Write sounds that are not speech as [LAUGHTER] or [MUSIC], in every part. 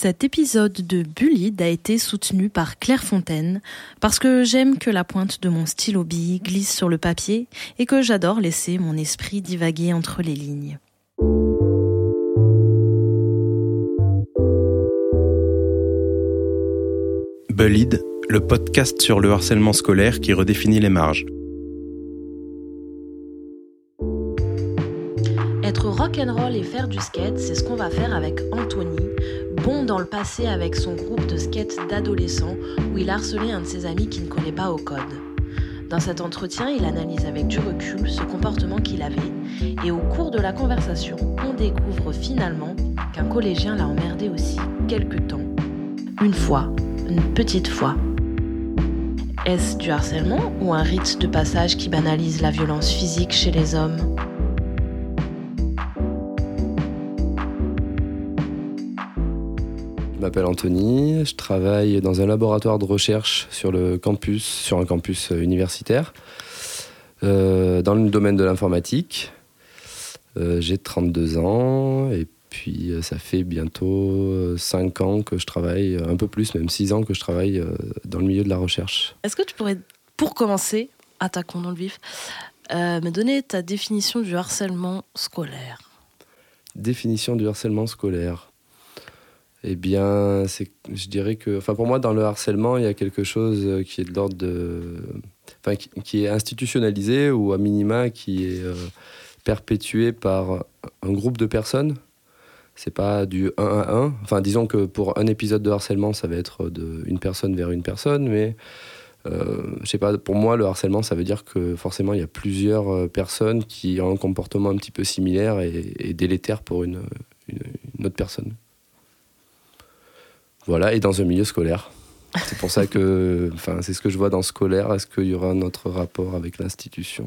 Cet épisode de Bullied a été soutenu par Claire Fontaine parce que j'aime que la pointe de mon stylo bille glisse sur le papier et que j'adore laisser mon esprit divaguer entre les lignes. Bullied, le podcast sur le harcèlement scolaire qui redéfinit les marges. Être rock'n'roll et faire du skate, c'est ce qu'on va faire avec Anthony, dans le passé avec son groupe de skate d'adolescents où il harcelait un de ses amis qui ne connaît pas au code. Dans cet entretien, il analyse avec du recul ce comportement qu'il avait et au cours de la conversation, on découvre finalement qu'un collégien l'a emmerdé aussi quelque temps. Une fois, une petite fois. Est-ce du harcèlement ou un rite de passage qui banalise la violence physique chez les hommes? Je m'appelle Anthony, je travaille dans un laboratoire de recherche sur le campus, sur un campus universitaire, euh, dans le domaine de l'informatique. Euh, j'ai 32 ans et puis euh, ça fait bientôt 5 ans que je travaille, un peu plus, même 6 ans que je travaille dans le milieu de la recherche. Est-ce que tu pourrais, pour commencer, attaquons dans le vif, me donner ta définition du harcèlement scolaire? Définition du harcèlement scolaire. Eh bien, c'est, je dirais que, enfin, pour moi, dans le harcèlement, il y a quelque chose euh, qui est de l'ordre de, enfin, qui, est institutionnalisé ou à minima qui est euh, perpétué par un groupe de personnes. C'est pas du 1 à 1. Enfin, disons que pour un épisode de harcèlement, ça va être de une personne vers une personne, mais euh, je sais pas, pour moi, le harcèlement, ça veut dire que forcément, il y a plusieurs personnes qui ont un comportement un petit peu similaire et, délétère pour une autre personne. Voilà, et dans un milieu scolaire. C'est pour ça que, [LAUGHS] enfin, c'est ce que je vois dans scolaire. Est-ce qu'il y aura un autre rapport avec l'institution?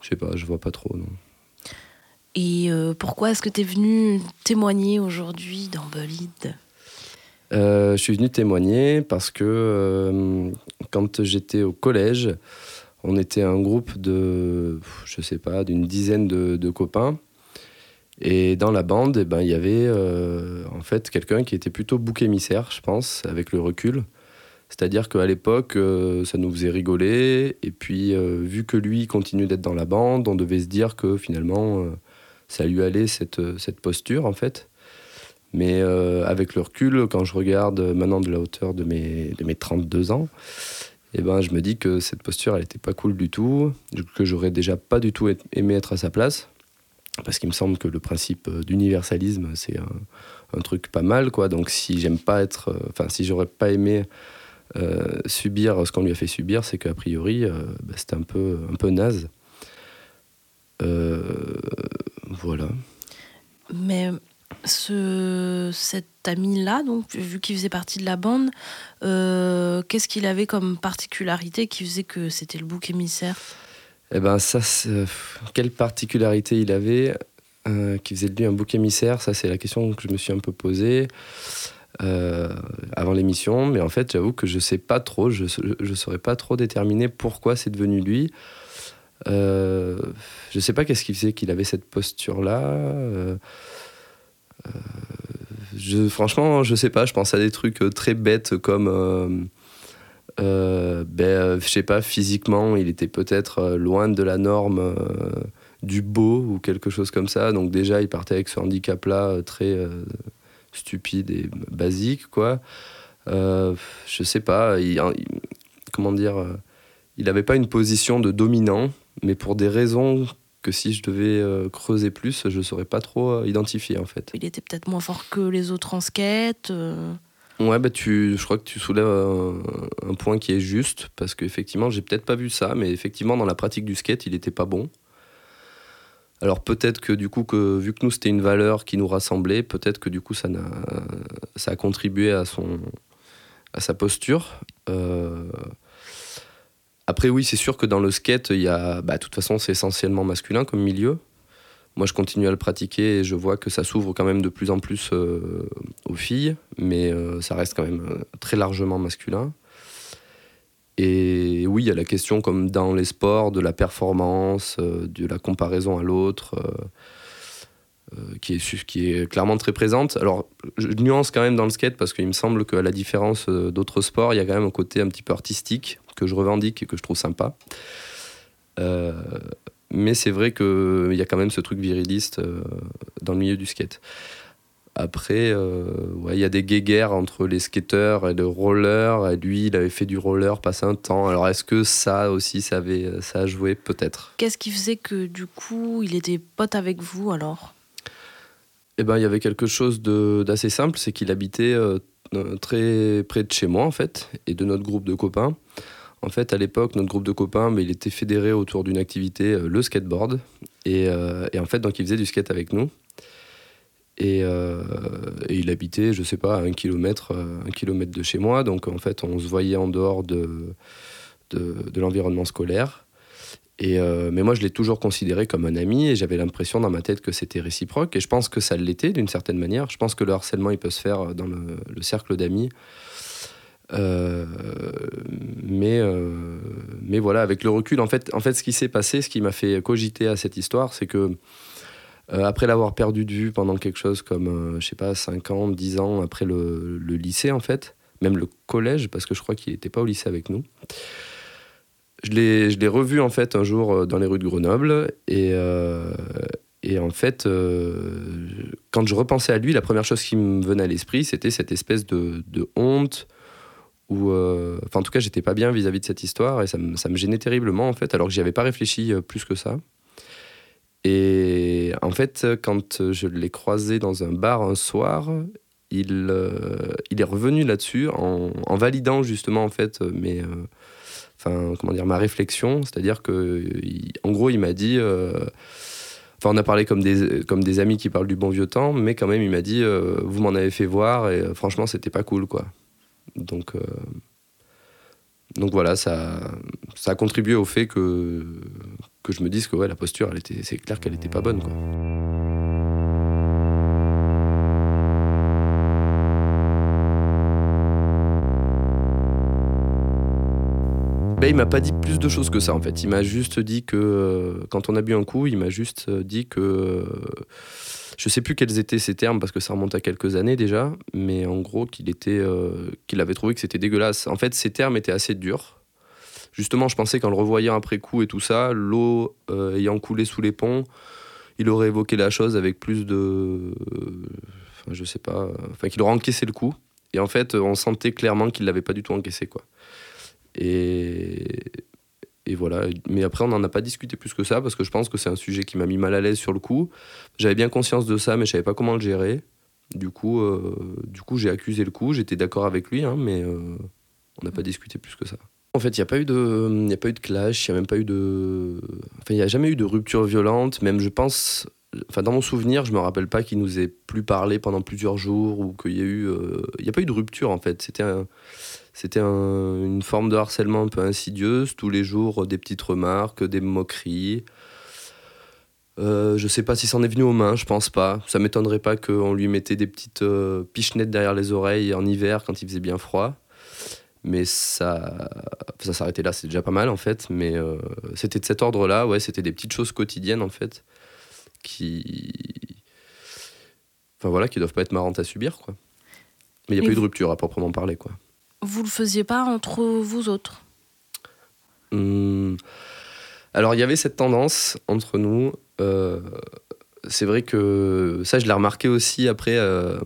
Je sais pas, je vois pas trop, non. Et euh, pourquoi est-ce que tu es venu témoigner aujourd'hui dans Bolide? Euh, Je suis venu témoigner parce que euh, quand j'étais au collège, on était un groupe de, je sais pas, d'une dizaine de copains et dans la bande, eh ben, il y avait euh, en fait quelqu'un qui était plutôt bouc émissaire, je pense, avec le recul. C'est-à-dire qu'à l'époque, euh, ça nous faisait rigoler. Et puis, euh, vu que lui continue d'être dans la bande, on devait se dire que finalement, ça lui allait cette, cette posture, en fait. Mais avec le recul, quand je regarde maintenant de la hauteur de mes, de mes 32 ans, eh ben, je me dis que cette posture, elle n'était pas cool du tout, que j'aurais déjà pas du tout aimé être à sa place parce qu'il me semble que le principe euh, d'universalisme c'est un, truc pas mal quoi. Donc si j'aime pas être euh, enfin si j'aurais pas aimé euh, subir ce qu'on lui a fait subir c'est qu'a priori bah, c'était un peu un peu naze. Voilà. Mais ce, cet ami-là, donc vu qu'il faisait partie de la bande, qu'est-ce qu'il avait comme particularité qui faisait que c'était le bouc émissaire? Eh ben ça, quelle particularité il avait euh, qui faisait de lui un bouc émissaire? Ça, c'est la question que je me suis un peu posée euh, avant l'émission. Mais en fait, j'avoue que je sais pas trop, je ne saurais pas trop déterminer pourquoi c'est devenu lui. Euh, je sais pas qu'est-ce qui faisait qu'il avait cette posture-là. Euh, je, franchement, je sais pas. Je pense à des trucs très bêtes comme euh, ben, euh, je sais pas, physiquement, il était peut-être euh, loin de la norme du beau ou quelque chose comme ça. Donc déjà, il partait avec ce handicap-là très stupide et basique, quoi. je sais pas, il, comment dire, il n'avait pas une position de dominant, mais pour des raisons que si je devais creuser plus, je saurais pas trop identifier en fait. Il était peut-être moins fort que les autres en skate. Ouais, bah tu, je crois que tu soulèves un, point qui est juste, parce qu'effectivement, j'ai peut-être pas vu ça, mais effectivement, dans la pratique du skate, il était pas bon. Alors peut-être que du coup, que, vu que nous, c'était une valeur qui nous rassemblait, peut-être que du coup, ça, a, ça a contribué à, son, à sa posture. Euh, après, oui, c'est sûr que dans le skate, il y a, bah, de toute façon, c'est essentiellement masculin comme milieu. Moi, je continue à le pratiquer et je vois que ça s'ouvre quand même de plus en plus euh, aux filles, mais euh, ça reste quand même euh, très largement masculin. Et oui, il y a la question, comme dans les sports, de la performance, de la comparaison à l'autre. qui, est, qui est clairement très présente. Alors, je nuance quand même dans le skate parce qu'il me semble qu'à la différence d'autres sports, il y a quand même un côté un petit peu artistique que je revendique et que je trouve sympa. Mais c'est vrai qu'il y a quand même ce truc viriliste dans le milieu du skate. Après, euh, il y a des guéguerres entre les skateurs et le roller. Et lui, il avait fait du roller passé un temps. Alors, est-ce que ça aussi, ça, avait, ça a joué? Peut-être. Qu'est-ce qui faisait que, du coup, il était pote avec vous alors? Eh ben, il y avait quelque chose d'assez simple. C'est qu'il habitait euh, très près de chez moi, en fait, et de notre groupe de copains. En fait, à l'époque, notre groupe de copains, mais il était fédéré autour d'une activité, euh, le skateboard. Et, et, en fait, donc, il faisait du skate avec nous. Euh, et, il habitait, je sais pas, à un kilomètre, euh, un kilomètre de chez moi. Donc en fait, on se voyait en dehors de, de, l'environnement scolaire. Et euh, mais moi, je l'ai toujours considéré comme un ami et j'avais l'impression dans ma tête que c'était réciproque. Et je pense que ça l'était d'une certaine manière. Je pense que le harcèlement, il peut se faire dans le, cercle d'amis. Mais, mais voilà, avec le recul, en fait, en fait ce qui s'est passé, ce qui m'a fait cogiter à cette histoire, c'est que euh, après l'avoir perdu de vue pendant quelque chose comme, euh, je sais pas, 5 ans, 10 ans après le, lycée, en fait, même le collège, parce que je crois qu'il n'était pas au lycée avec nous. Je l'ai revu, en fait, un jour euh, dans les rues de Grenoble. Et, et en fait, quand je repensais à lui, la première chose qui me venait à l'esprit, c'était cette espèce de, de honte. Ou, enfin, en tout cas, j'étais pas bien vis-à-vis de cette histoire et ça me, gênait terriblement, en fait, alors que j'y avais pas réfléchi plus que ça. Et en fait, quand je l'ai croisé dans un bar un soir, il, euh, est revenu là-dessus en, validant justement en fait mes, euh, comment dire ma réflexion, c'est-à-dire que en gros il m'a dit, euh, enfin on a parlé comme des comme des amis qui parlent du bon vieux temps, mais quand même il m'a dit vous m'en avez fait voir et franchement c'était pas cool quoi. Donc donc voilà, ça, ça a contribué au fait que, que je me dise que ouais, la posture, elle était, c'est clair qu'elle n'était pas bonne. Quoi. Ben, il m'a pas dit plus de choses que ça en fait. Il m'a juste dit que euh, quand on a bu un coup, il m'a juste dit que euh, je sais plus quels étaient ces termes parce que ça remonte à quelques années déjà, mais en gros qu'il était, euh, avait trouvé que c'était dégueulasse. En fait, ces termes étaient assez durs. Justement, je pensais qu'en le revoyant après coup et tout ça, l'eau euh, ayant coulé sous les ponts, il aurait évoqué la chose avec plus de, enfin, je sais pas, enfin qu'il aurait encaissé le coup. Et en fait, on sentait clairement qu'il l'avait pas du tout encaissé, quoi. Et et voilà. Mais après, on n'en a pas discuté plus que ça parce que je pense que c'est un sujet qui m'a mis mal à l'aise sur le coup. J'avais bien conscience de ça, mais je savais pas comment le gérer. Du coup, euh, du coup, j'ai accusé le coup. J'étais d'accord avec lui, hein, mais euh, on n'a pas discuté plus que ça. En fait, il n'y a pas eu de, a pas eu de clash. Il y a même pas eu de, enfin, il n'y a jamais eu de rupture violente. Même, je pense, enfin, dans mon souvenir, je me rappelle pas qu'il nous ait plus parlé pendant plusieurs jours ou qu'il y a eu, euh, il n'y a pas eu de rupture en fait. C'était un c'était une forme de harcèlement un peu insidieuse, tous les jours des petites remarques, des moqueries. Euh, je sais pas si c'en est venu aux mains, je pense pas. Ça m'étonnerait pas qu'on lui mettait des petites euh, pichenettes derrière les oreilles en hiver quand il faisait bien froid. Mais ça, ça s'arrêtait là, c'est déjà pas mal en fait. Mais euh, c'était de cet ordre-là, ouais, c'était des petites choses quotidiennes en fait, qui, enfin voilà, qui doivent pas être marrantes à subir quoi. Mais il n'y a pas eu de rupture à proprement parler quoi vous le faisiez pas entre vous autres? Hmm. Alors il y avait cette tendance entre nous. Euh, c'est vrai que ça, je l'ai remarqué aussi après, euh,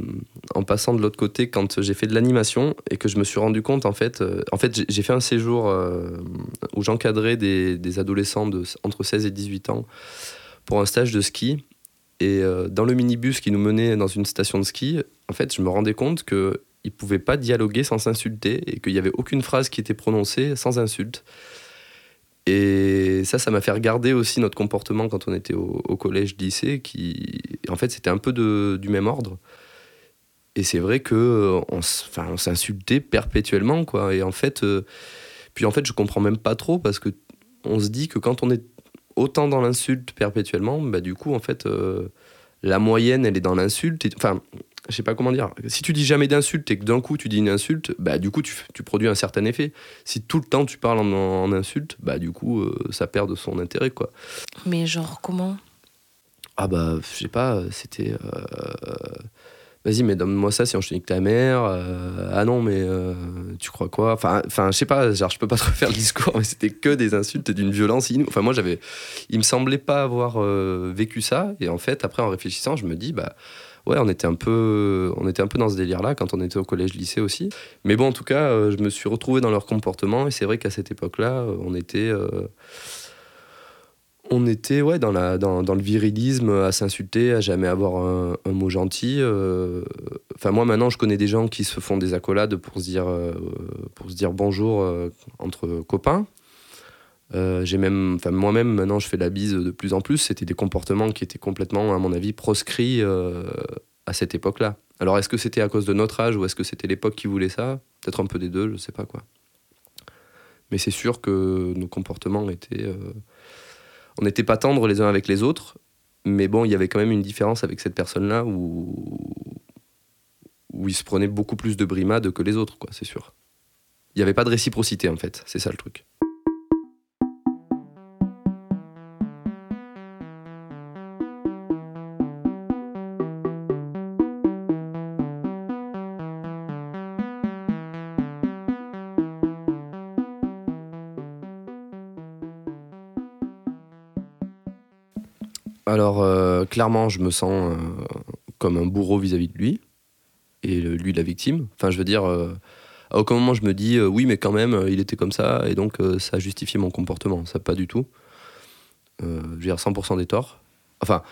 en passant de l'autre côté, quand j'ai fait de l'animation et que je me suis rendu compte, en fait, euh, en fait j'ai fait un séjour où j'encadrais des, des, adolescents de, entre 16 et 18 ans pour un stage de ski. Et dans le minibus qui nous menait dans une station de ski, en fait, je me rendais compte que ils pouvaient pas dialoguer sans s'insulter et qu'il n'y avait aucune phrase qui était prononcée sans insulte. Et ça, ça m'a fait regarder aussi notre comportement quand on était au, collège, lycée, qui, en fait, c'était un peu de, du même ordre. Et c'est vrai que on, enfin, on s'insultait perpétuellement, quoi. Et en fait, euh, puis en fait, je comprends même pas trop parce que on se dit que quand on est autant dans l'insulte perpétuellement, bah du coup, en fait, euh, la moyenne, elle est dans l'insulte. Enfin, je sais pas comment dire. Si tu dis jamais d'insulte et que d'un coup tu dis une insulte, bah du coup tu, tu, produis un certain effet. Si tout le temps tu parles en, insulte, bah du coup euh, ça perd de son intérêt quoi. Mais genre comment? Ah bah, je sais pas, c'était. Vas-y, mais donne-moi ça si on te nique ta mère. ah non, mais tu crois quoi? Enfin, enfin, je sais pas, genre, je peux pas trop [LAUGHS] faire le discours, mais c'était que des insultes d'une violence inouïe. Enfin, moi, j'avais. Il me semblait pas avoir vécu ça. Et en fait, après, en réfléchissant, je me dis, bah ouais, on était un peu, dans ce délire-là quand on était au collège-lycée aussi. Mais bon, en tout cas, euh, je me suis retrouvé dans leur comportement et c'est vrai qu'à cette époque-là, euh, on était, euh, on était ouais dans dans, le virilisme, à s'insulter, à jamais avoir un, mot gentil. Enfin, moi maintenant, je connais des gens qui se font des accolades pour se dire bonjour entre copains. J'ai même, enfin moi-même maintenant je fais la bise de plus en plus. C'était des comportements qui étaient complètement, à mon avis, proscrits à cette époque-là. Alors est-ce que c'était à cause de notre âge ou est-ce que c'était l'époque qui voulait ça? Peut-être un peu des deux, je sais pas quoi. Mais c'est sûr que nos comportements étaient. Euh, on n'était pas tendres les uns avec les autres, mais bon, il y avait quand même une différence avec cette personne-là où où il se prenait beaucoup plus de brimades que les autres, quoi, c'est sûr. Il n'y avait pas de réciprocité en fait, c'est ça le truc. Clairement, je me sens euh, comme un bourreau vis-à-vis de lui, et lui la victime. Enfin, je veux dire, euh, à aucun moment je me dis, oui, mais quand même, il était comme ça, et donc ça a justifié mon comportement. Ça, pas du tout. je veux dire, 100% des torts. Enfin,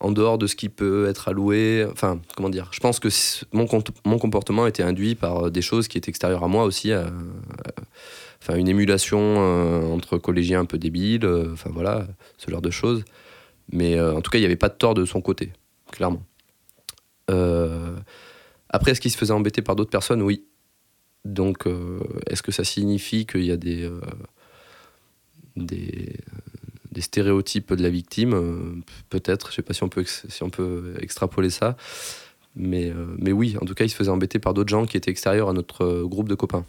en dehors de ce qui peut être alloué, enfin, comment dire, je pense que mon, mon comportement était induit par des choses qui étaient extérieures à moi aussi enfin une émulation euh, entre collégiens un peu débiles, euh, enfin voilà, ce genre de choses. Mais euh, en tout cas, il n'y avait pas de tort de son côté, clairement. après, est-ce qu'il se faisait embêter par d'autres personnes? Oui. Donc, est-ce que ça signifie qu'il y a des, des, des, stéréotypes de la victime? Peut-être, je ne sais pas si on, peut, si on peut extrapoler ça. Mais, mais oui, en tout cas, il se faisait embêter par d'autres gens qui étaient extérieurs à notre groupe de copains.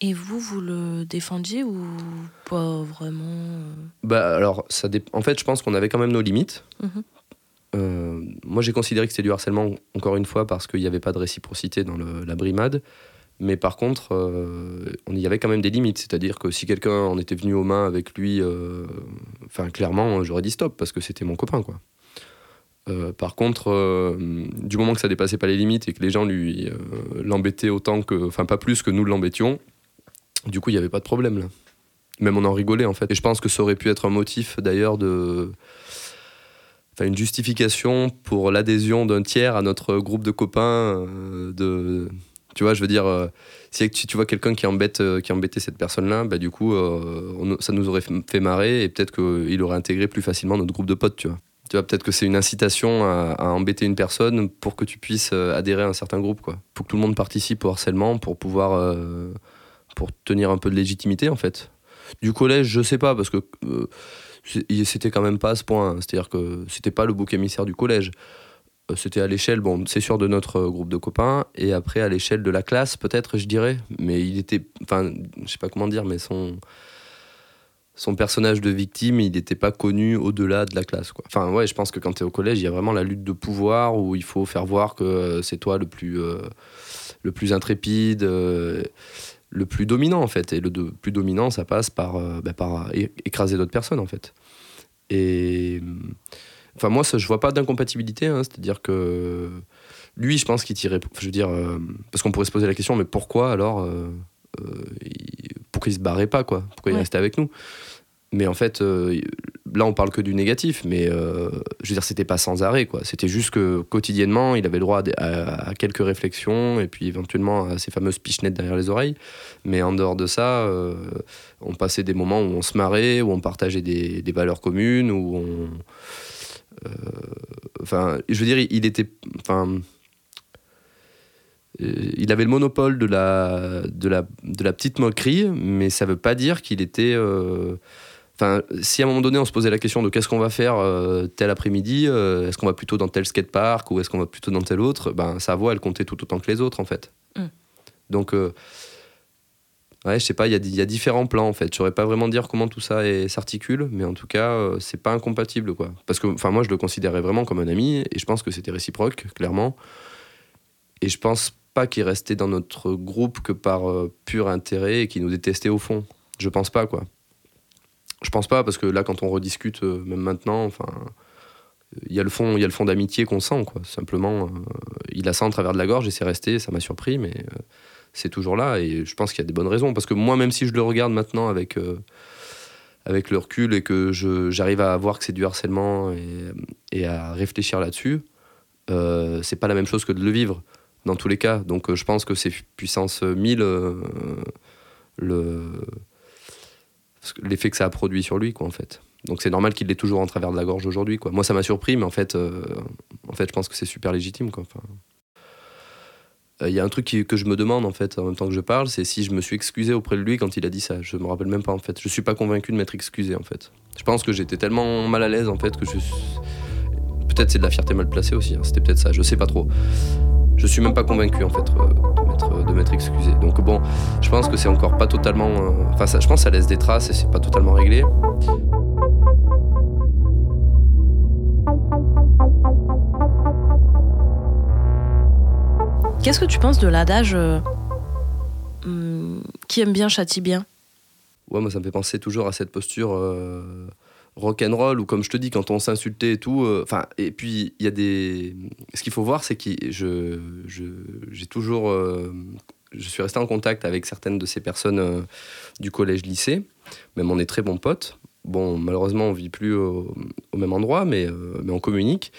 Et vous, vous le défendiez ou pas vraiment euh Bah alors, ça en fait, je pense qu'on avait quand même nos limites. Mhm. Euh, moi, j'ai considéré que c'était du harcèlement, encore une fois, parce qu'il n'y avait pas de réciprocité dans la brimade. Mais par contre, euh, on y avait quand même des limites. C'est-à-dire que si quelqu'un en était venu aux mains avec lui, enfin, clairement, j'aurais dit stop, parce que c'était mon copain, quoi. par contre, du moment que ça dépassait pas les limites et que les gens lui l'embêtaient autant que, enfin pas plus que nous l'embêtions, du coup, il n'y avait pas de problème là. Même on en rigolait en fait. Et je pense que ça aurait pu être un motif d'ailleurs de. Enfin, une justification pour l'adhésion d'un tiers à notre groupe de copains. Euh. Tu vois, je veux dire, euh, si tu vois quelqu'un qui, embête, euh, qui embêtait cette personne-là, bah, du coup, ça nous aurait fait marrer et peut-être qu'il aurait intégré plus facilement notre groupe de potes, tu vois. Tu vois, peut-être que c'est une incitation à, à, embêter une personne pour que tu puisses adhérer à un certain groupe, quoi. Pour que tout le monde participe au harcèlement, pour pouvoir pour tenir un peu de légitimité en fait. Du collège, je sais pas parce que euh, c'était quand même pas à ce point. Hein. C'est-à-dire que c'était pas le bouc émissaire du collège. Euh, c'était à l'échelle, bon, c'est sûr de notre groupe de copains et après à l'échelle de la classe peut-être, je dirais. Mais il était, enfin, je sais pas comment dire, mais son son personnage de victime, il n'était pas connu au-delà de la classe. Quoi. Enfin, ouais, je pense que quand tu es au collège, il y a vraiment la lutte de pouvoir où il faut faire voir que euh, c'est toi le plus, le plus intrépide le plus dominant en fait. Et le plus dominant, ça passe par, euh, bah, par écraser d'autres personnes en fait. Et enfin moi, ça, je vois pas d'incompatibilité. Hein. C'est-à-dire que lui, je pense qu'il tirait. Je veux dire, euh, parce qu'on pourrait se poser la question, mais pourquoi alors euh, Pourquoi il se barrait pas quoi? Pourquoi il restait avec nous? Mais en fait, là, on parle que du négatif, mais euh, je veux dire, c'était pas sans arrêt, quoi. C'était juste que quotidiennement, il avait droit à, quelques réflexions et puis éventuellement à ces fameuses pichenettes derrière les oreilles. Mais en dehors de ça, euh, on passait des moments où on se marrait, où on partageait des, valeurs communes, où on. Euh, enfin, je veux dire, il, était. Enfin il avait le monopole de la, de la, de la petite moquerie, mais ça veut pas dire qu'il était Enfin, si à un moment donné on se posait la question de qu'est-ce qu'on va faire euh, tel après-midi, euh, est-ce qu'on va plutôt dans tel skatepark ou est-ce qu'on va plutôt dans tel autre, ben sa voix elle comptait tout autant que les autres en fait. Mm. Donc euh, Ouais, je sais pas, il y, a différents plans en fait. Je saurais pas vraiment dire comment tout ça s'articule, mais en tout cas, euh, c'est pas incompatible quoi. Parce que, enfin, moi, je le considérais vraiment comme un ami et je pense que c'était réciproque, clairement. Et je pense pas qu'il restait dans notre groupe que par pur intérêt et qu'il nous détestait au fond. Je pense pas quoi. Je pense pas parce que là, quand on rediscute, euh, même maintenant, enfin, il y a le fond, fond d'amitié qu'on sent quoi. Simplement, il a ça en travers de la gorge et c'est resté. Ça m'a surpris, mais c'est toujours là. Et je pense qu'il y a des bonnes raisons. Parce que moi, même si je le regarde maintenant avec, euh, avec le recul et que j'arrive à voir que c'est du harcèlement et, à réfléchir là-dessus, euh, c'est pas la même chose que de le vivre dans tous les cas. Donc euh, je pense que c'est puissance 1000 le l'effet que ça a produit sur lui quoi en fait. Donc c'est normal qu'il l'ait toujours en travers de la gorge aujourd'hui quoi. Moi ça m'a surpris mais en fait en fait je pense que c'est super légitime quoi. Enfin, il euh, y a un truc que je me demande en fait en même temps que je parle, c'est si je me suis excusé auprès de lui quand il a dit ça. Je me rappelle même pas en fait. Je suis pas convaincu de m'être excusé en fait. Je pense que j'étais tellement mal à l'aise en fait que je. Peut-être c'est de la fierté mal placée aussi. Hein. C'était peut-être ça. Je sais pas trop. Je suis même pas convaincu en fait euh, de m'être excusé. Donc bon, je pense que c'est encore pas totalement. Euh, enfin, ça, je pense que ça laisse des traces et c'est pas totalement réglé. Qu'est-ce que tu penses de l'adage euh, hmm, qui aime bien châtie bien? Ouais, moi ça me fait penser toujours à cette posture euh, rock and roll ou comme je te dis quand on s'insultait et tout. Euh, enfin et puis il y a des. Ce qu'il faut voir c'est que je j'ai toujours je suis resté en contact avec certaines de ces personnes du collège-lycée. Même on est très bons potes. Bon, malheureusement, on vit plus au, même endroit, mais, mais on communique.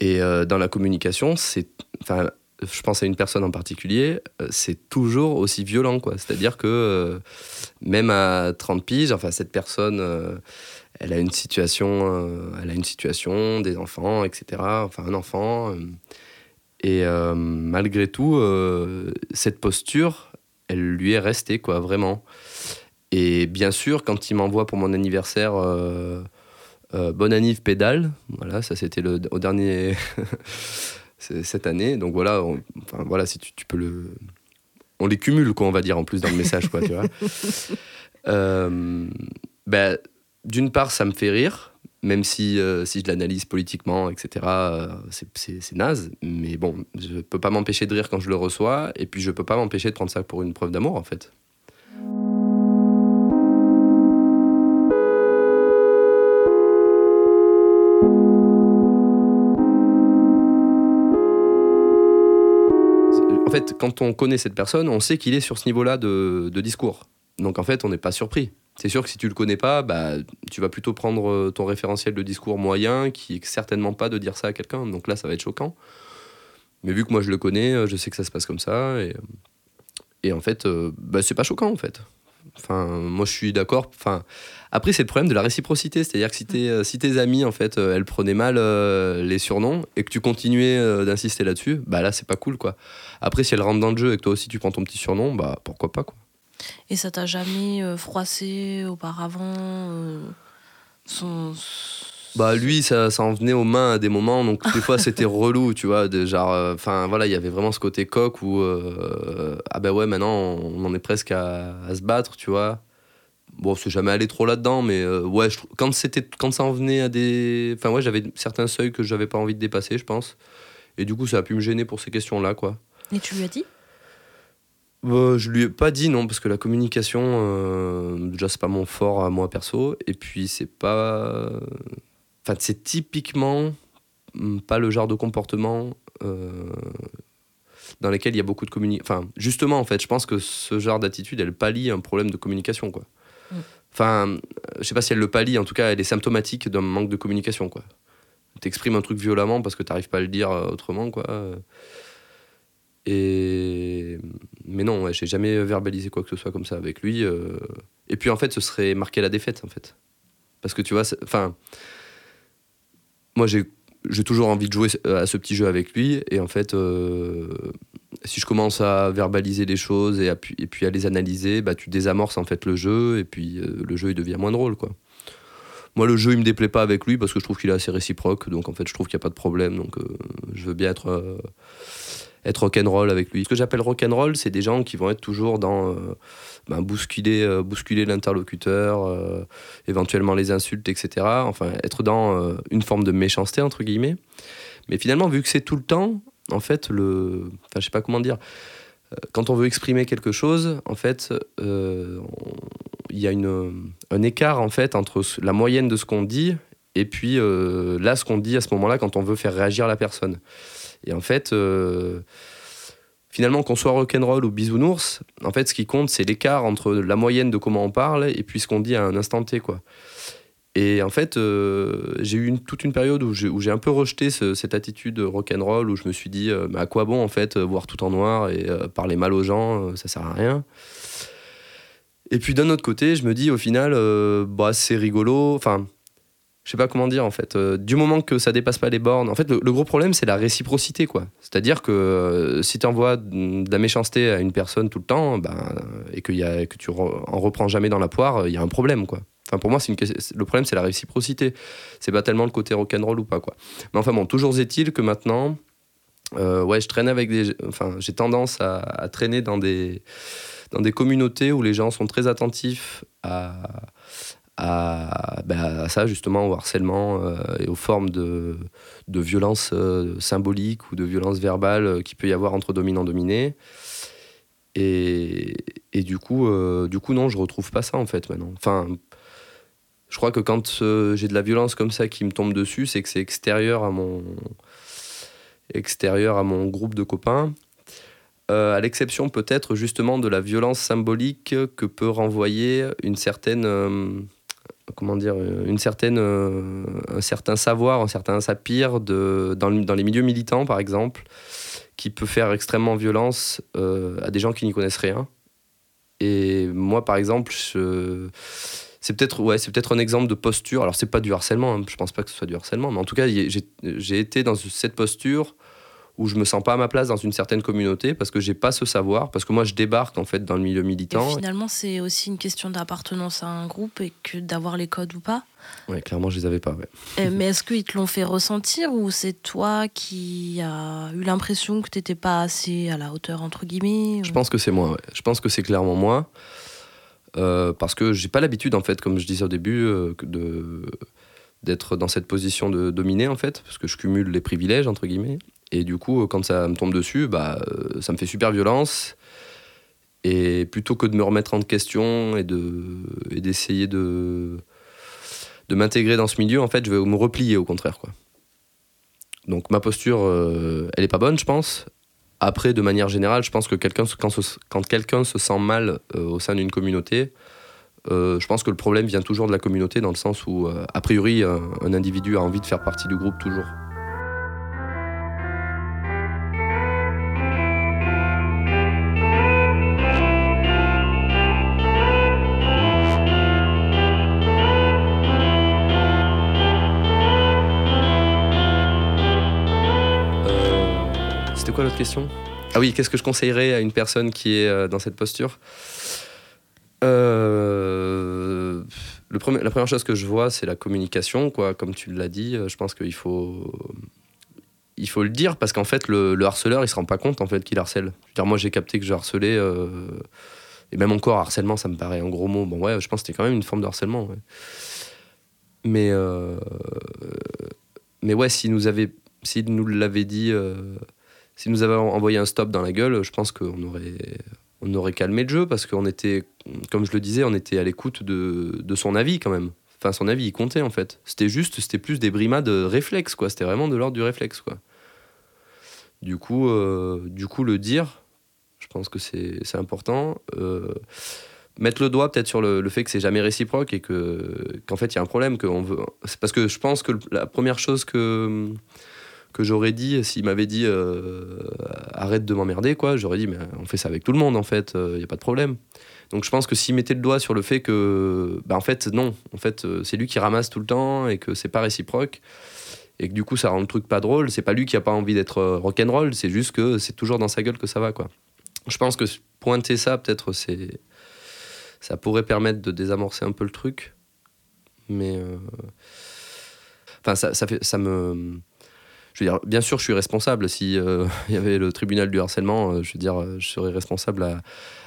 Et dans la communication, c'est, enfin, je pense à une personne en particulier, euh, c'est toujours aussi violent. C'est-à-dire que euh, même à 30 piges, enfin, cette personne, euh, elle a une situation, elle a une situation, des enfants, etc. Enfin, un enfant. et malgré tout, cette posture, elle lui est restée, quoi, vraiment. Et bien sûr, quand il m'envoie pour mon anniversaire Bonne anniv pédale, voilà, ça c'était au dernier. [LAUGHS] cette année. Donc voilà, enfin, voilà si tu, peux le. On les cumule, quoi, on va dire, en plus dans le message, quoi, tu vois. [LAUGHS] Euh, ben, D'une part, ça me fait rire, même si, euh, si je l'analyse politiquement, etc., euh, c'est naze. Mais bon, je peux pas m'empêcher de rire quand je le reçois, et puis je peux pas m'empêcher de prendre ça pour une preuve d'amour, en fait. en fait, quand on connaît cette personne, on sait qu'il est sur ce niveau-là de, discours. Donc en fait, on n'est pas surpris. C'est sûr que si tu le connais pas, bah, tu vas plutôt prendre euh, ton référentiel de discours moyen, qui est certainement pas de dire ça à quelqu'un. Donc là, ça va être choquant. Mais vu que moi je le connais, euh, je sais que ça se passe comme ça. Et, et en fait, euh, bah, c'est pas choquant en fait. Enfin, moi, je suis d'accord. Enfin, après, c'est le problème de la réciprocité, c'est-à-dire que si, euh, si tes amis, en fait, euh, elles prenaient mal euh, les surnoms et que tu continuais d'insister là-dessus, bah là, c'est pas cool, quoi. Après, si elles rentrent dans le jeu et que toi aussi tu prends ton petit surnom, bah pourquoi pas, quoi. Et ça t'a jamais froissé auparavant son bah lui, ça, ça, en venait aux mains à des moments, donc des fois c'était [LAUGHS] relou, tu vois, genre, euh, enfin voilà, il y avait vraiment ce côté coq où, euh, ah ben ouais, maintenant on en est presque à, se battre, tu vois. Bon, c'est jamais allé trop là-dedans, mais euh, ouais, quand, c'était, quand ça en venait à des... Enfin ouais, j'avais certains seuils que j'avais pas envie de dépasser, je pense. Et du coup, ça a pu me gêner pour ces questions-là, quoi. Et tu lui as dit? Bah, je lui ai pas dit non parce que la communication déjà c'est pas mon fort à moi perso et puis c'est pas Enfin, c'est typiquement hmm, pas le genre de comportement euh, dans lequel il y a beaucoup de communication. Enfin, justement, en fait, je pense que ce genre d'attitude, elle pallie un problème de communication, quoi. Mm. Enfin, je sais pas si elle le pallie, en tout cas, elle est symptomatique d'un manque de communication, quoi. T'exprimes un truc violemment parce que t'arrives pas à le dire euh, autrement, quoi. Et... Mais non, ouais, j'ai jamais verbalisé quoi que ce soit comme ça avec lui. Euh. Et puis, en fait, ce serait marquer la défaite, en fait. Parce que tu vois, enfin moi, j'ai toujours envie de jouer à ce petit jeu avec lui. Et en fait, euh, si je commence à verbaliser les choses et, et, puis à les analyser, bah, tu désamorces en fait le jeu et puis euh, le jeu il devient moins drôle. quoi. Moi, le jeu il me déplaît pas avec lui parce que je trouve qu'il est assez réciproque. Donc en fait, je trouve qu'il n'y a pas de problème. Donc je veux bien être, être rock'n'roll avec lui. Ce que j'appelle rock'n'roll, c'est des gens qui vont être toujours dans ben, bousculer, bousculer l'interlocuteur, éventuellement les insultes, etc. Enfin, être dans une forme de méchanceté, entre guillemets. Mais finalement, vu que c'est tout le temps, en fait, le. Enfin, je sais pas comment dire quand on veut exprimer quelque chose, en fait, euh, il y a une, un écart en fait entre la moyenne de ce qu'on dit et puis euh, là ce qu'on dit à ce moment-là quand on veut faire réagir la personne. Et en fait, euh, finalement, qu'on soit rock'n'roll ou bisounours, en fait, ce qui compte, c'est l'écart entre la moyenne de comment on parle et puis ce qu'on dit à un instant T, quoi. Et en fait, euh, j'ai eu toute une période où j'ai un peu rejeté cette attitude rock'n'roll, où je me suis dit, euh, à quoi bon en fait voir tout en noir et parler mal aux gens, ça sert à rien. Et puis d'un autre côté, je me dis au final, bah, c'est rigolo. Enfin, je sais pas comment dire en fait. du moment que ça dépasse pas les bornes, en fait, le, gros problème c'est la réciprocité quoi. C'est-à-dire que si tu envoies de la méchanceté à une personne tout le temps, ben, et que, tu en reprends jamais dans la poire, il y a un problème quoi. Enfin, pour moi, c'est le problème, c'est la réciprocité. C'est pas tellement le côté rock'n'roll ou pas, quoi. Mais enfin, bon, toujours est-il que maintenant, euh, ouais, je traîne avec des. Enfin, j'ai tendance à, traîner dans des, dans des communautés où les gens sont très attentifs à, à, bah, ça, justement, au harcèlement euh, et aux formes de, de violence euh, symbolique ou de violence verbale qu'il peut y avoir entre dominants-dominés. Et, et, du coup, du coup, non, je retrouve pas ça en fait maintenant. Enfin, je crois que quand euh, j'ai de la violence comme ça qui me tombe dessus, c'est que c'est extérieur à mon extérieur à mon groupe de copains. Euh, à l'exception peut-être justement de la violence symbolique que peut renvoyer une certaine euh, comment dire une certaine un certain savoir, un certain sapir de dans, dans, les milieux militants par exemple, qui peut faire extrêmement violence à des gens qui n'y connaissent rien. Et moi par exemple, c'est peut-être ouais, peut-être un exemple de posture. Alors c'est pas du harcèlement, hein, je pense pas que ce soit du harcèlement, mais en tout cas j'ai été dans cette posture où je me sens pas à ma place dans une certaine communauté parce que j'ai pas ce savoir, parce que moi je débarque en fait dans le milieu militant. Et finalement, c'est aussi une question d'appartenance à un groupe et que d'avoir les codes ou pas. Ouais, clairement, je les avais pas. Ouais. mais est-ce qu'ils te l'ont fait ressentir ou c'est toi qui as eu l'impression que t'étais pas assez à la hauteur entre guillemets Je pense que c'est moi. Ouais. Je pense que c'est clairement moi. Euh, parce que j'ai pas l'habitude, en fait, comme je disais au début, euh, de d'être dans cette position de dominer, en fait, parce que je cumule les privilèges, entre guillemets. Et du coup, quand ça me tombe dessus, bah, euh, ça me fait super violence. Et plutôt que de me remettre en question et d'essayer de, de m'intégrer dans ce milieu, en fait, je vais me replier au contraire. Quoi. Donc ma posture, elle est pas bonne, je pense. Après, de manière générale, je pense que quelqu'un, quand, quelqu'un se sent mal euh, au sein d'une communauté, euh, je pense que le problème vient toujours de la communauté dans le sens où, euh, a priori, un individu a envie de faire partie du groupe toujours. Ah oui, qu'est-ce que je conseillerais à une personne qui est euh, dans cette posture? Euh, La première chose que je vois, c'est la communication. Quoi. Comme tu l'as dit, euh, je pense qu'il faut, il faut le dire parce qu'en fait, le, harceleur, il se rend pas compte en fait qu'il harcèle. dire, moi, j'ai capté que je harcelais. et même encore, harcèlement, ça me paraît un gros mot. Bon, ouais, je pense que c'était quand même une forme de harcèlement. Mais, mais ouais, s'il nous, avait, nous l'avait dit si nous avions envoyé un stop dans la gueule, je pense qu'on aurait, on aurait calmé le jeu parce qu'on était, comme je le disais, on était à l'écoute de, de, son avis quand même. Enfin, son avis, il comptait en fait. C'était juste, c'était plus des brimades réflexes, quoi. C'était vraiment de l'ordre du réflexe, quoi. Du coup, euh, du coup, le dire, je pense que c'est important. Euh, mettre le doigt peut-être sur le, fait que c'est jamais réciproque et que qu'en fait il y a un problème que veut. C'est parce que je pense que la première chose que que j'aurais dit s'il m'avait dit euh, arrête de m'emmerder quoi j'aurais dit mais on fait ça avec tout le monde en fait il euh, n'y a pas de problème. Donc je pense que s'il mettait le doigt sur le fait que bah en fait non en fait euh, c'est lui qui ramasse tout le temps et que c'est pas réciproque et que du coup ça rend le truc pas drôle c'est pas lui qui a pas envie d'être rock'n'roll c'est juste que c'est toujours dans sa gueule que ça va quoi. Je pense que pointer ça peut-être c'est ça pourrait permettre de désamorcer un peu le truc mais enfin ça, ça fait ça me je veux dire, bien sûr, je suis responsable. Si [LAUGHS] il y avait le tribunal du harcèlement, je veux dire, je serais responsable à,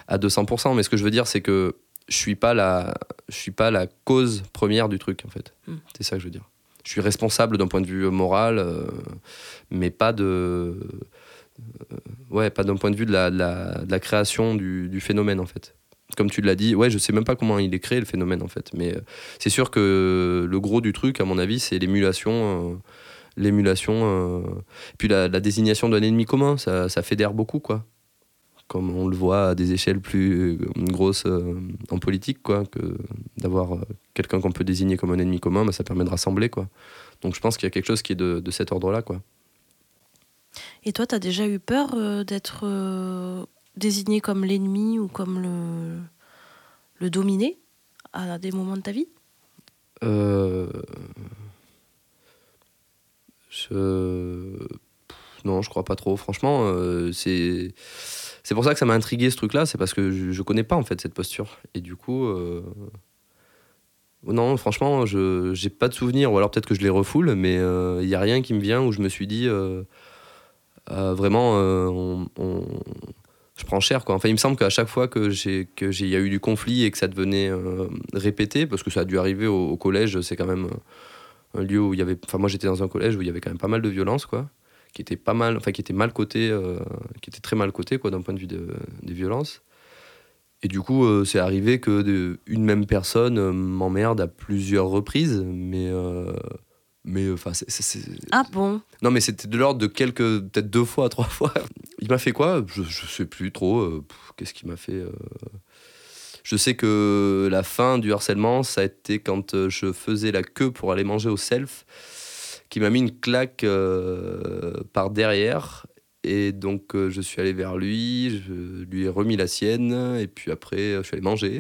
à 200%. Mais ce que je veux dire, c'est que je suis pas la, je suis pas la cause première du truc, en fait. Mm. C'est ça que je veux dire. Je suis responsable d'un point de vue moral, euh, mais pas de, euh, ouais, pas d'un point de vue de la, de la, de la création du, du, phénomène, en fait. Comme tu l'as dit, ouais, je sais même pas comment il est créé le phénomène, en fait. Mais euh, c'est sûr que le gros du truc, à mon avis, c'est l'émulation. Euh, l'émulation, puis la, la désignation d'un ennemi commun, ça, ça fédère beaucoup, quoi comme on le voit à des échelles plus grosses euh, en politique, quoi, que d'avoir euh, quelqu'un qu'on peut désigner comme un ennemi commun, bah, ça permet de rassembler, quoi. Donc je pense qu'il y a quelque chose qui est de, de cet ordre-là, quoi. Et toi, tu as déjà eu peur euh, d'être euh, désigné comme l'ennemi ou comme le, le dominé à des moments de ta vie? Euh... je... Non, je crois pas trop. Franchement, euh, c'est pour ça que ça m'a intrigué ce truc-là, c'est parce que je, je, connais pas en fait cette posture. Et du coup, euh... non, franchement, je j'ai pas de souvenir, ou alors peut-être que je les refoule, mais il euh, n'y a rien qui me vient où je me suis dit euh, vraiment, euh, je prends cher quoi. Enfin, il me semble qu'à chaque fois que j'ai y a eu du conflit et que ça devenait euh, répété, parce que ça a dû arriver au collège, c'est quand même un lieu où il y avait, enfin moi j'étais dans un collège où il y avait quand même pas mal de violence quoi qui était pas mal, enfin qui était mal coté, euh, qui était très mal coté quoi d'un point de vue de, des violences. Et du coup, euh, c'est arrivé que de, une même personne euh, m'emmerde à plusieurs reprises, mais mais enfin c'est, ah bon? Non mais c'était de l'ordre de quelques peut-être deux fois trois fois. Il m'a fait quoi? Je, je sais plus trop qu'est-ce qu'il m'a fait je sais que la fin du harcèlement ça a été quand je faisais la queue pour aller manger au self qui m'a mis une claque euh, par derrière. Et donc, euh, je suis allé vers lui, je lui ai remis la sienne, et puis après, je suis allé manger.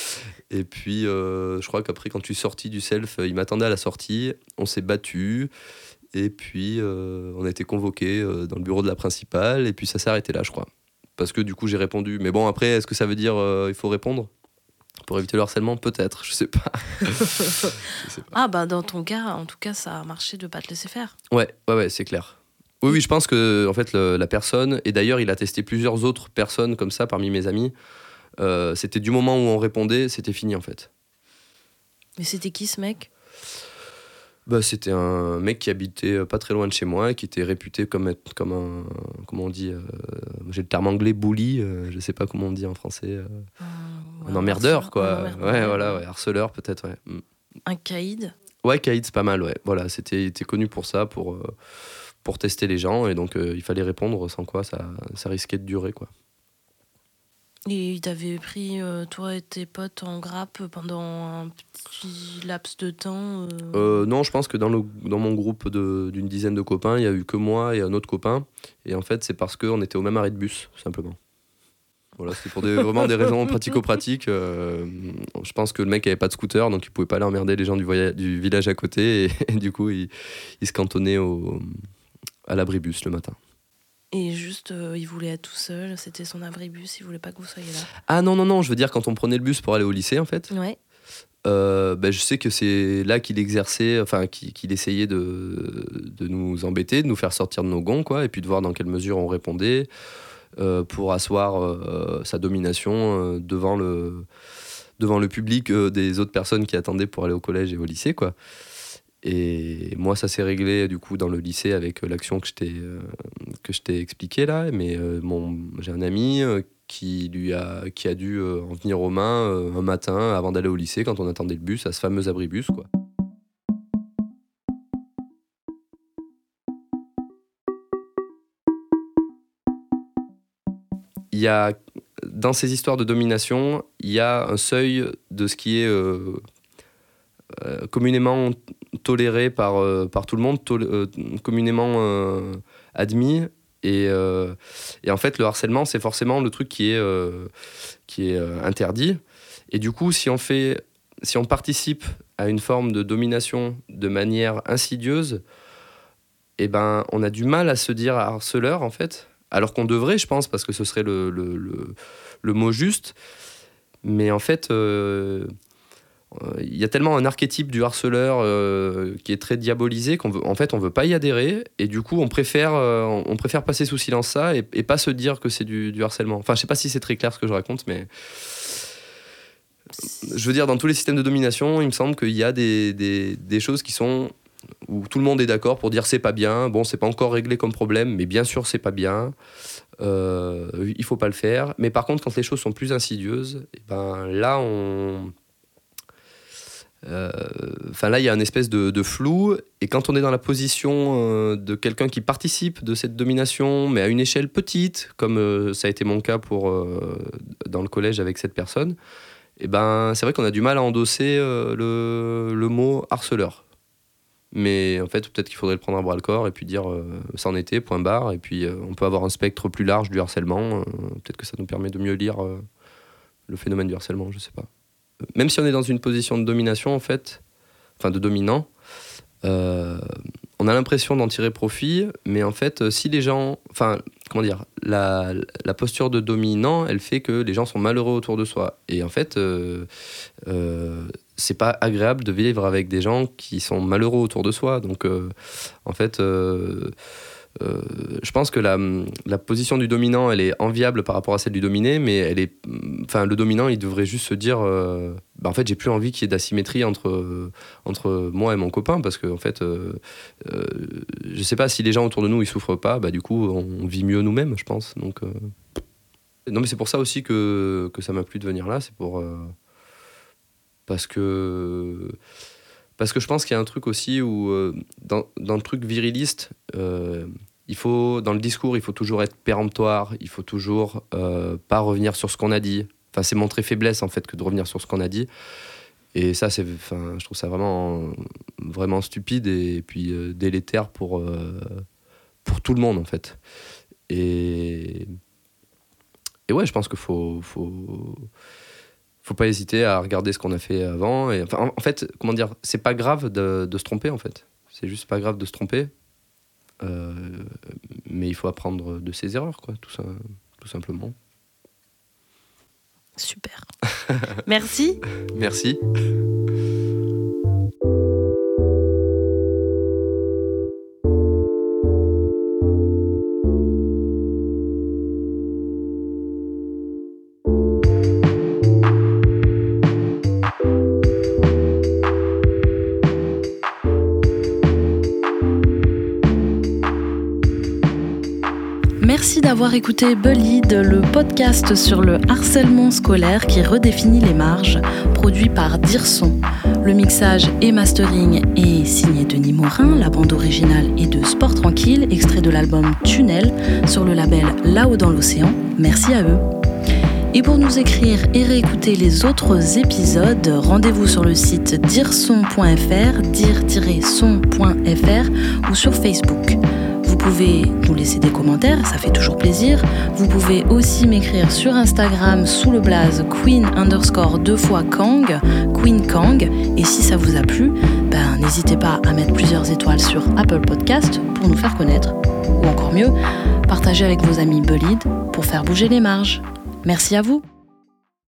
[LAUGHS] et puis, euh, je crois qu'après, quand je suis sorti du self, il m'attendait à la sortie, on s'est battu, et puis euh, on a été convoqué dans le bureau de la principale, et puis ça s'est arrêté là, je crois. Parce que du coup, j'ai répondu. Mais bon, après, est-ce que ça veut dire il faut répondre? Pour éviter le harcèlement, peut-être, je sais pas. [LAUGHS] je sais pas. Ah bah dans ton cas, en tout cas, ça a marché de pas te laisser faire. Ouais, ouais, ouais, c'est clair. Oui, oui, je pense que en fait le, la personne, et d'ailleurs il a testé plusieurs autres personnes comme ça parmi mes amis. Euh, c'était du moment où on répondait, c'était fini en fait. Mais c'était qui ce mec? Bah, c'était un mec qui habitait pas très loin de chez moi et qui était réputé comme, être, comme un. Comment on dit euh, J'ai le terme anglais bully, euh, je sais pas comment on dit en français. Euh, ouais, un emmerdeur, quoi. un emmerdeur, ouais, voilà, ouais, harceleur peut-être, ouais. Mm. Un caïd? Ouais, caïd, c'est pas mal, ouais. Voilà, c'était il était connu pour ça, pour, pour tester les gens et donc il fallait répondre, sans quoi ça, ça risquait de durer, quoi. Et il t'avait pris, euh, toi et tes potes, en grappe pendant un petit laps de temps euh... Euh, Non, je pense que dans, le, dans mon groupe d'une dizaine de copains, il y a eu que moi et un autre copain. Et en fait, c'est parce qu'on était au même arrêt de bus, simplement. Voilà, c'était pour des, vraiment des raisons [LAUGHS] pratico-pratiques. Je pense que le mec avait pas de scooter, donc il pouvait pas aller emmerder les gens du, voyage, du village à côté. Et, [LAUGHS] et du coup, il, il se cantonnait au, à l'abribus le matin. Et juste, euh, il voulait être tout seul, c'était son abribus, il voulait pas que vous soyez là. Ah non, non, non, je veux dire quand on prenait le bus pour aller au lycée, en fait. Ouais. Euh, ben, je sais que c'est là qu'il exerçait, enfin qu'il qu essayait de, de, nous embêter, de nous faire sortir de nos gonds, quoi, et puis de voir dans quelle mesure on répondait euh, pour asseoir euh, sa domination euh, devant, le, devant le public euh, des autres personnes qui attendaient pour aller au collège et au lycée, quoi. Et moi, ça s'est réglé du coup dans le lycée avec l'action que je t'ai euh, que je t'ai expliqué là. Mais euh, j'ai un ami euh, qui lui a qui a dû euh, en venir aux mains euh, un matin avant d'aller au lycée quand on attendait le bus à ce fameux abribus quoi. Il y a dans ces histoires de domination, il y a un seuil de ce qui est euh, euh, communément toléré par, euh, par tout le monde, euh, communément admis. Et, et, en fait, le harcèlement, c'est forcément le truc qui est, qui est interdit. Et du coup, si on, fait, si on participe à une forme de domination de manière insidieuse, eh ben, on a du mal à se dire harceleur, en fait. Alors qu'on devrait, je pense, parce que ce serait le, le, le, mot juste. Mais en fait, euh, il y a tellement un archétype du harceleur euh, qui est très diabolisé qu'en en fait on veut pas y adhérer. Et du coup on préfère euh, on préfère passer sous silence ça et, pas se dire que c'est du, harcèlement. Enfin je sais pas si c'est très clair ce que je raconte mais je veux dire dans tous les systèmes de domination il me semble qu'il y a des, des, choses qui sont où tout le monde est d'accord pour dire c'est pas bien. Bon c'est pas encore réglé comme problème mais bien sûr c'est pas bien. Euh, il faut pas le faire. Mais par contre quand les choses sont plus insidieuses eh ben là on euh, enfin là, il y a une espèce de, flou. Et quand on est dans la position euh, de quelqu'un qui participe de cette domination, mais à une échelle petite, comme euh, ça a été mon cas pour, dans le collège avec cette personne, eh ben, c'est vrai qu'on a du mal à endosser le, mot harceleur. Mais en fait, peut-être qu'il faudrait le prendre à bras le corps et puis dire ça en était, point barre. Et puis on peut avoir un spectre plus large du harcèlement. peut-être que ça nous permet de mieux lire le phénomène du harcèlement, je sais pas même si on est dans une position de domination, en fait, enfin de dominant, euh, on a l'impression d'en tirer profit, mais en fait, euh, si les gens, enfin, comment dire, la, posture de dominant, elle fait que les gens sont malheureux autour de soi. Et en fait, euh, c'est pas agréable de vivre avec des gens qui sont malheureux autour de soi. Donc, en fait, euh, je pense que la, la, position du dominant, elle est enviable par rapport à celle du dominé, mais elle est, enfin, le dominant, il devrait juste se dire, euh, bah, en fait, j'ai plus envie qu'il y ait d'asymétrie entre, entre moi et mon copain, parce que, en fait, euh, je sais pas si les gens autour de nous ils souffrent pas, bah, du coup, on vit mieux nous-mêmes, je pense. Donc, non, mais c'est pour ça aussi que, que ça m'a plu de venir là, c'est pour parce que parce que je pense qu'il y a un truc aussi où, euh, dans, dans, le truc viriliste, euh, il faut, dans le discours, il faut toujours être péremptoire, il faut toujours euh, pas revenir sur ce qu'on a dit. Enfin, c'est montrer faiblesse, en fait, que de revenir sur ce qu'on a dit. Et ça, c'est, enfin, je trouve ça vraiment, vraiment stupide et, puis délétère pour, pour tout le monde, en fait. Et, et ouais, je pense qu'il faut, faut faut pas hésiter à regarder ce qu'on a fait avant. Et, enfin, en, fait, comment dire, c'est pas grave de, de, se tromper en fait. C'est juste pas grave de se tromper. Euh, mais il faut apprendre de ses erreurs, quoi, tout, ça, tout simplement. Super. Merci. [LAUGHS] Merci. D'avoir écouté Bullied, le podcast sur le harcèlement scolaire qui redéfinit les marges, produit par Dirson. Le mixage et mastering est signé Denis Morin, la bande originale est de Sport Tranquille, extrait de l'album Tunnel sur le label Là-haut dans l'océan. Merci à eux. Et pour nous écrire et réécouter les autres épisodes, rendez-vous sur le site dirson.fr, dire-son.fr ou sur Facebook. Vous pouvez nous laisser des commentaires, ça fait toujours plaisir. Vous pouvez aussi m'écrire sur Instagram sous le blaze queen underscore deux fois Kang, Queen Kang. Et si ça vous a plu, ben, n'hésitez pas à mettre plusieurs étoiles sur Apple Podcast pour nous faire connaître. Ou encore mieux, partagez avec vos amis Bullied pour faire bouger les marges. Merci à vous.